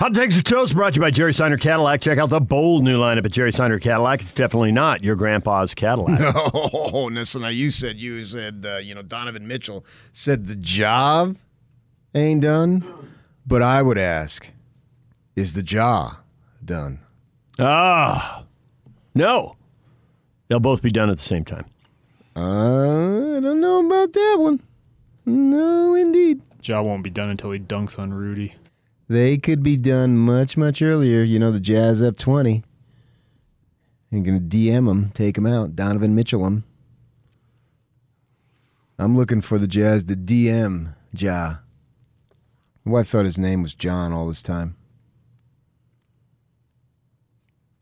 Hot Takes and Toast brought to you by Jerry Seiner Cadillac. Check out the bold new lineup at Jerry Seiner Cadillac. It's definitely not your grandpa's Cadillac. Oh, listen, now you said you said uh, you know Donovan Mitchell said the job ain't done, but I would ask, is the jaw done? Ah, no. They'll both be done at the same time. Uh, I don't know about that one. No, indeed. Jaw won't be done until he dunks on Rudy. They could be done much, much earlier. You know, the Jazz up 20. You're going to DM them, take them out. Donovan Mitchell them. I'm looking for the Jazz to DM Ja. My wife thought his name was John all this time.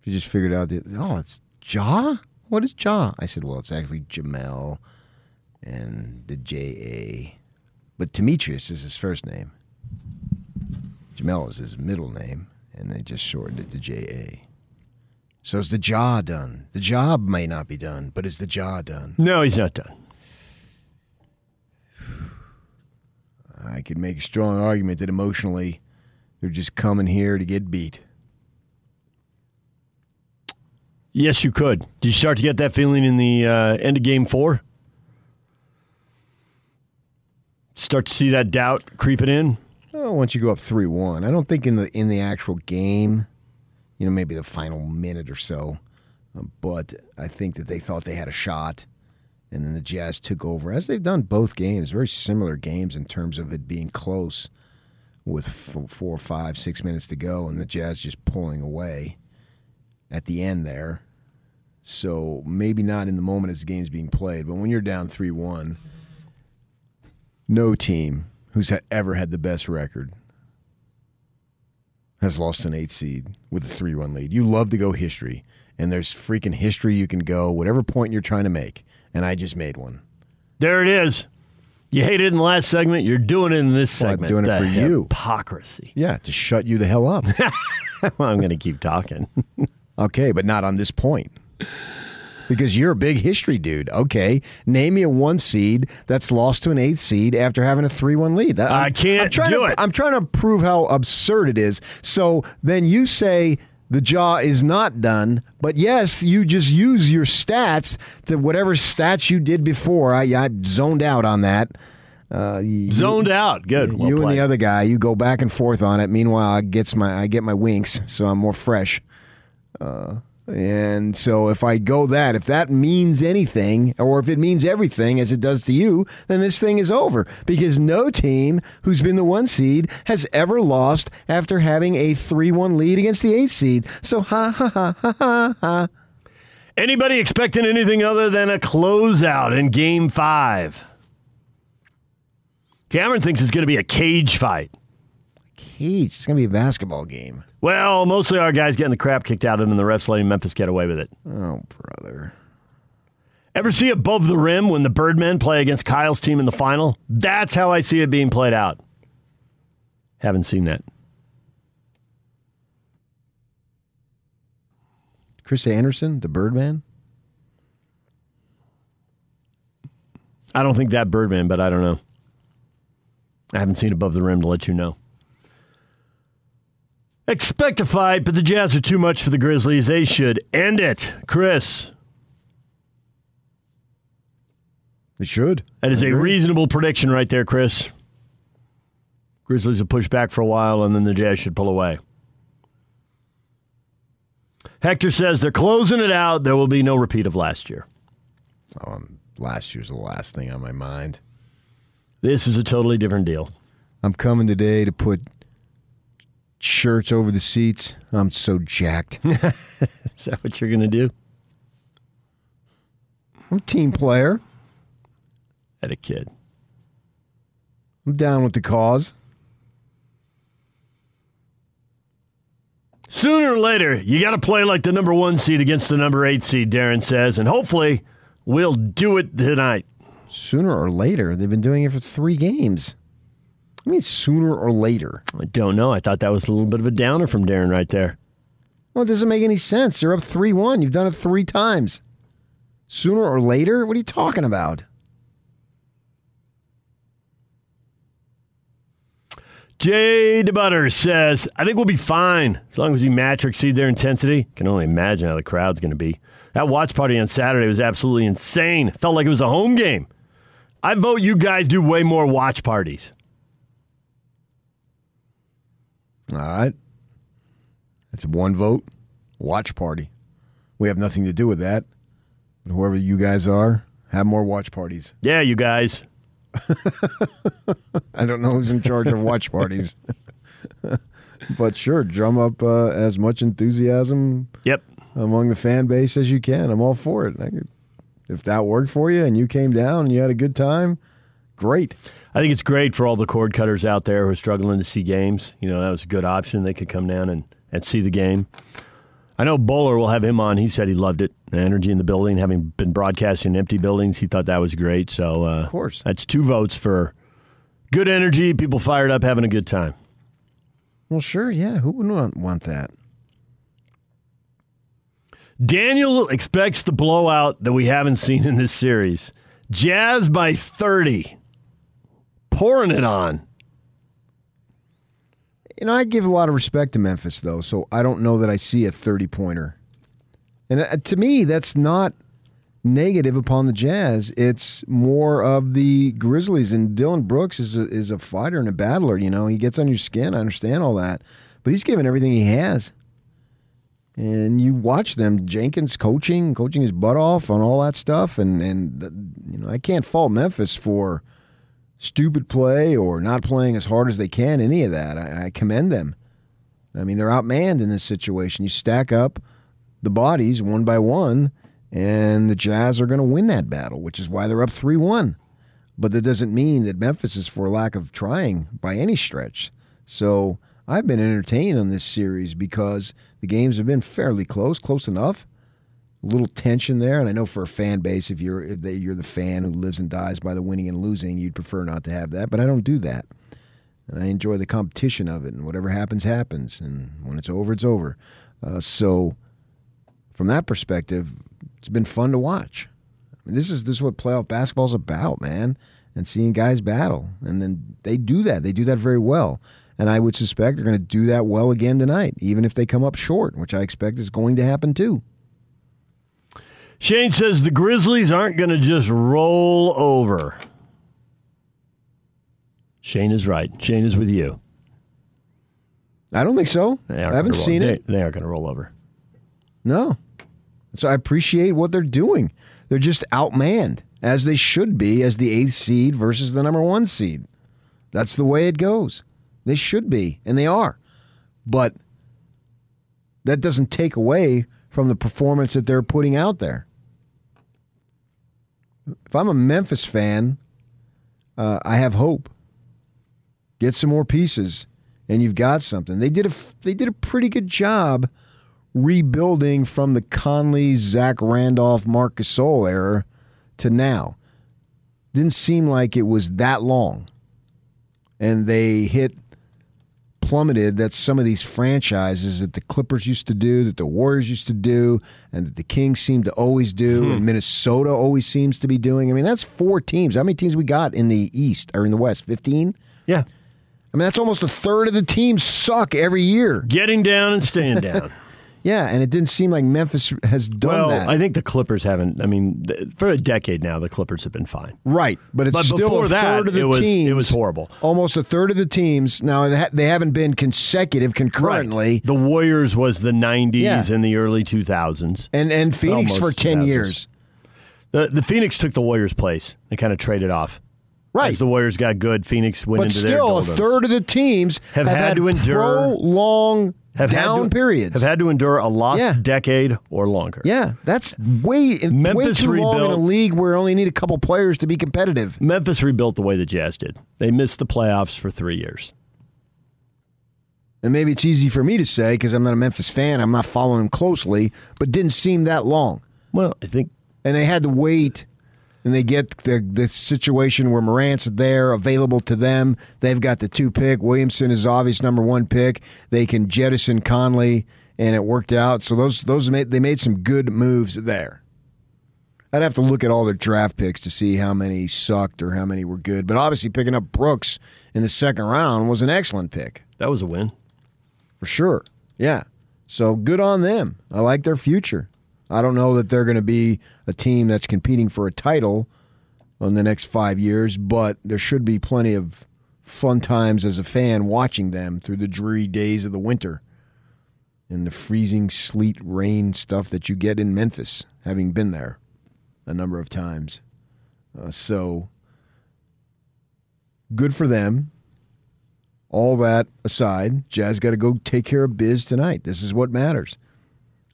She just figured out that, oh, it's Ja? What is Ja? I said, well, it's actually Jamel and the J A. But Demetrius is his first name. Jamel is his middle name, and they just shortened it to J.A. So is the jaw done? The job may not be done, but is the jaw done? No, he's not done. I could make a strong argument that emotionally they're just coming here to get beat. Yes, you could. Did you start to get that feeling in the uh, end of game four? Start to see that doubt creeping in? Oh, once you go up three one, I don't think in the in the actual game, you know, maybe the final minute or so, uh, but I think that they thought they had a shot, and then the Jazz took over as they've done both games. Very similar games in terms of it being close, with four, five, six minutes to go, and the Jazz just pulling away at the end there. So maybe not in the moment as the game's being played, but when you're down three one, no team who's ever had the best record has lost an eight seed with a three run lead. You love to go history, and there's freaking history you can go, whatever point you're trying to make. And I just made one. There it is. You hated it in the last segment. You're doing it in this Well, I'm segment. doing it The for you. Hypocrisy. Yeah, to shut you the hell up. well, I'm going to keep talking. okay, but not on this point. Because you're a big history dude. Okay, name me a one seed that's lost to an eighth seed after having a three-one lead. That- I I'm- can't I'm do to, it. I'm trying to prove how absurd it is. So then you say the jaw is not done, but yes, you just use your stats to whatever stats you did before. I, I zoned out on that. Uh, you- Zoned out. Good. Well you and the other guy, you go back and forth on it. Meanwhile, I gets my I get my winks, so I'm more fresh. Uh, and so if I go that, if that means anything, or if it means everything as it does to you, then this thing is over. Because no team who's been the one seed has ever lost after having a three-one lead against the eight seed. So ha ha ha ha ha ha. Anybody expecting anything other than a closeout in game five? Cameron thinks it's going to be a cage fight. Cage, it's gonna be a basketball game. Well, mostly our guys getting the crap kicked out of them and the refs letting Memphis get away with it. Oh, brother. Ever see above the rim when the Birdmen play against Kyle's team in the final? That's how I see it being played out. Haven't seen that. Chris Andersen, the Birdman. I don't think that Birdman, but I don't know. I haven't seen above the rim to let you know. Expect a fight, but the Jazz are too much for the Grizzlies. They should end it. Chris, They should. That is a reasonable prediction right there, Chris. Grizzlies will push back for a while, and then the Jazz should pull away. Hector says they're closing it out. There will be no repeat of last year. Um, last year's the last thing on my mind. This is a totally different deal. I'm coming today to put shirts over the seats. I'm so jacked. Is that what you're going to do? I'm a team player. At a kid. I'm down with the cause. Sooner or later, you got to play like the number one seed against the number eight seed, Darren says, and hopefully we'll do it tonight. Sooner or later, they've been doing it for three games. I mean, sooner or later. I don't know. I thought that was a little bit of a downer from Darren right there. Well, it doesn't make any sense. You're up 3 1. You've done it three times. Sooner or later? What are you talking about? Jay DeButter says, I think we'll be fine as long as we match or exceed their intensity. Can only imagine how the crowd's going to be. That watch party on Saturday was absolutely insane. Felt like it was a home game. I vote you guys do way more watch parties. All right. That's one vote. Watch party. We have nothing to do with that. But whoever you guys are, have more watch parties. Yeah, you guys. I don't know who's in charge of watch parties. but sure, drum up uh, as much enthusiasm Yep. among the fan base as you can. I'm all for it. I could, if that worked for you and you came down and you had a good time, great. I think it's great for all the cord cutters out there who are struggling to see games. You know, that was a good option. They could come down and, and see the game. I know Bowler will have him on. He said he loved it. The energy in the building, having been broadcasting in empty buildings, he thought that was great. So, uh, Of course. that's two votes for good energy, people fired up, having a good time. Well, sure, yeah. Who wouldn't want, want that? Daniel expects the blowout that we haven't seen in this series. Jazz by 30. Pouring it on. You know, I give a lot of respect to Memphis, though, so I don't know that I see a 30 pointer. And uh, to me, that's not negative upon the Jazz. It's more of the Grizzlies. And Dillon Brooks is a, is a fighter and a battler. You know, he gets on your skin. I understand all that. But he's given everything he has. And you watch them, Jenkins coaching, coaching his butt off on all that stuff. And, and you know, I can't fault Memphis for stupid play or not playing as hard as they can, any of that. I, I commend them. I mean, they're outmanned in this situation. You stack up the bodies one by one, and the Jazz are going to win that battle, which is why they're up 3 1. But that doesn't mean that Memphis is for lack of trying by any stretch. So I've been entertained on this series because the games have been fairly close, close enough. Little tension there, and I know for a fan base, if you're if they, you're the fan who lives and dies by the winning and losing, you'd prefer not to have that. But I don't do that. And I enjoy the competition of it, and whatever happens, happens. And when it's over, it's over. Uh, so, from that perspective, it's been fun to watch. I mean, this is this is what playoff basketball's about, man. And seeing guys battle, and then they do that. They do that very well. And I would suspect they're going to do that well again tonight, even if they come up short, which I expect is going to happen too. Shane says the Grizzlies aren't going to just roll over. Shane is right. Shane is with you. I don't think so. They I haven't roll- seen they, it. They aren't going to roll over. No. So I appreciate what they're doing. They're just outmanned, as they should be, as the eighth seed versus the number one seed. That's the way it goes. They should be, and they are. But that doesn't take away from the performance that they're putting out there. If I'm a Memphis fan, uh, I have hope. Get some more pieces, and you've got something. They did a they did a pretty good job rebuilding from the Conley, Zach Randolph, Marc Gasol era to now. Didn't seem like it was that long. And they hit plummeted that some of these franchises that the Clippers used to do, that the Warriors used to do, and that the Kings seem to always do, hmm. and Minnesota always seems to be doing. I mean, that's four teams. How many teams we got in the East or in the West? 15? Yeah. I mean, that's almost a third of the teams suck every year. Getting down and staying down. Yeah, and it didn't seem like Memphis has done well, that. I think the Clippers haven't. I mean, for a decade now, the Clippers have been fine. right, but it's But still before a that, third of the it was- it was horrible. Almost a third of the teams. Now it ha- they haven't been consecutive concurrently, The Warriors was the 90s Yeah. and the early 2000s. and and Phoenix for ten ten thousands. years. The, the Phoenix took the Warriors' place. They kind of traded off. Right. As the Warriors got good, Phoenix went But into their still, a third of the teams Have have, had to endure- long have had down to- periods. Have had to endure a lost Yeah. decade or longer. yeah, that's way way Memphis too long in a league where you only need a couple players to be competitive. Memphis rebuilt the way the Jazz did. They missed the playoffs for three years. And maybe it's easy for me to say because I'm not a Memphis fan. I'm not following them closely, but didn't seem that long. Well, I think and they had to wait and they get the the situation where Morant's there available to them. They've got the two pick. Williamson is obvious number one pick. They can jettison Conley, and it worked out. So those those made they made some good moves there. I'd have to look at all their draft picks to see how many sucked or how many were good. But obviously, picking up Brooks in the second round was an excellent pick That was a win. for sure. Yeah. So good on them. I like their future. I don't know that they're going to be a team that's competing for a title in the next five years, but there should be plenty of fun times as a fan watching them through the dreary days of the winter and the freezing sleet, rain stuff that you get in Memphis, having been there a number of times. Uh, so good for them. All that aside, Jazz got to go take care of biz tonight. This is what matters.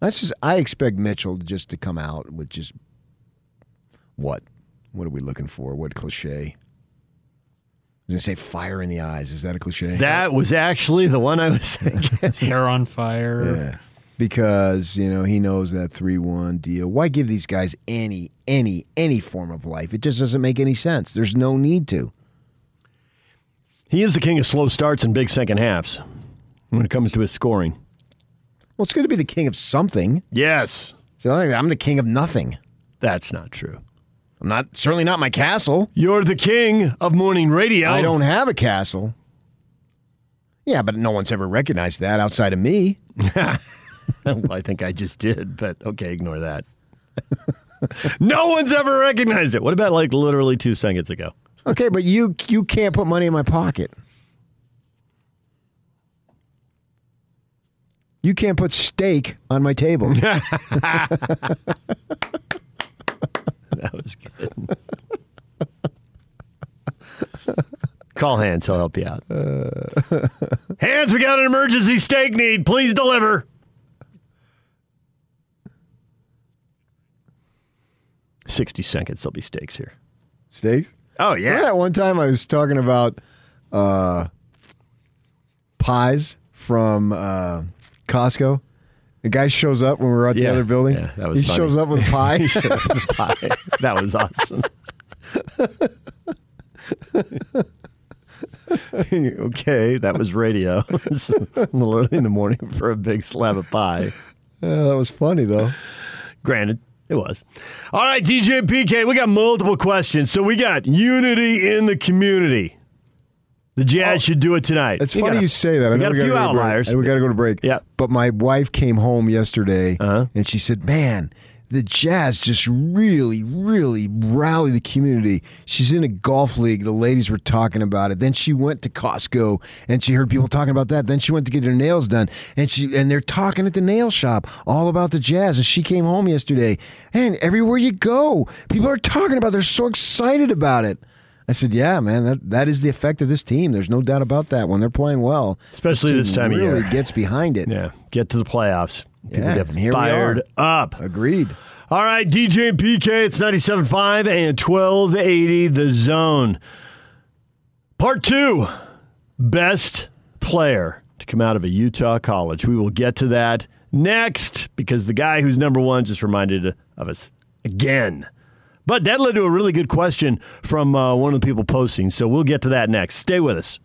That's just I expect Mitchell just to come out with just what? What are we looking for? What cliche? I was gonna say fire in the eyes. Is that a cliche? That was actually the one I was thinking. Hair on fire. yeah. Because, you know, he knows that 3 1 deal. Why give these guys any, any, any form of life? It just doesn't make any sense. There's no need to. he is the king of slow starts and big second halves when it comes to his scoring. Well, it's good to be the king of something. Yes. So I'm the king of nothing. That's not true. I'm not certainly not my castle. You're the king of morning radio. I don't have a castle. Yeah, but no one's ever recognized that outside of me. well, I think I just did, but okay, ignore that. no one's ever recognized it. What about like literally two seconds ago? Okay, but you you can't put money in my pocket. You can't put steak on my table. That was good. Call Hands. he'll help you out. Hands, we got an emergency steak need. Please deliver. Sixty seconds, there'll be steaks here. Steaks. Oh Remember that one time I was talking about uh, pies from uh, Costco? The guy shows up when we were at the Yeah, other building. yeah, that was he funny. shows up with pie. pie. That was awesome. okay, that was radio. It's a little early in the morning for a big slab of pie. Yeah, that was funny though. Granted, it was. All right, DJ PK, we got multiple questions. So we got unity in the community. The Jazz should do it tonight. It's You funny got a- you say that. I We know got a gotta few go to outliers. And we got to go to break. Yeah. But my wife came home yesterday Uh-huh. and she said, "Man, the Jazz just really, really rallied the community." She's in a golf league. The ladies were talking about it. Then she went to Costco and she heard people talking about that. Then she went to get her nails done and she and they're talking at the nail shop all about the Jazz. And she came home yesterday and everywhere you go, people are talking about. it. They're so excited about it. I said, "Yeah, man, that that is the effect of this team. There's no doubt about that. When they're playing well, Especially team this time of really year. gets behind it. Yeah, get to the playoffs. People Yeah, get and here we fired up. Agreed. All right, DJ and PK, it's 97.5 and 1280 The Zone. Part two best player to come out of a Utah college. We will get to that next because the guy who's number one just reminded of us again. But that led to a really good question from uh, one of the people posting, so we'll get to that next. Stay with us.